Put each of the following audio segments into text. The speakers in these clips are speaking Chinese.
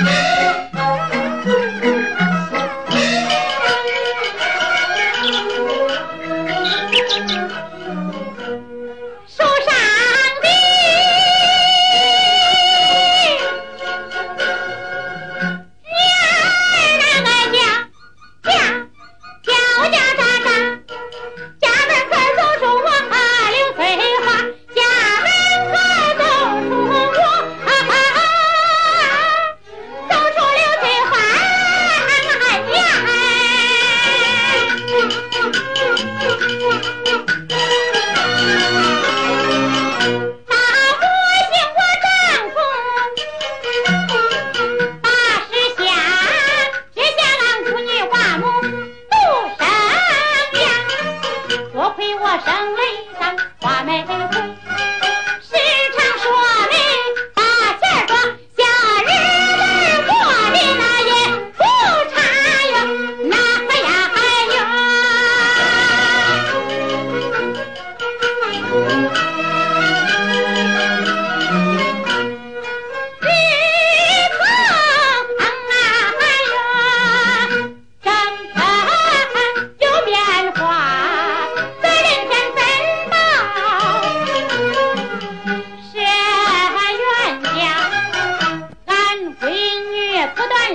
Yeah.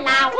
啦。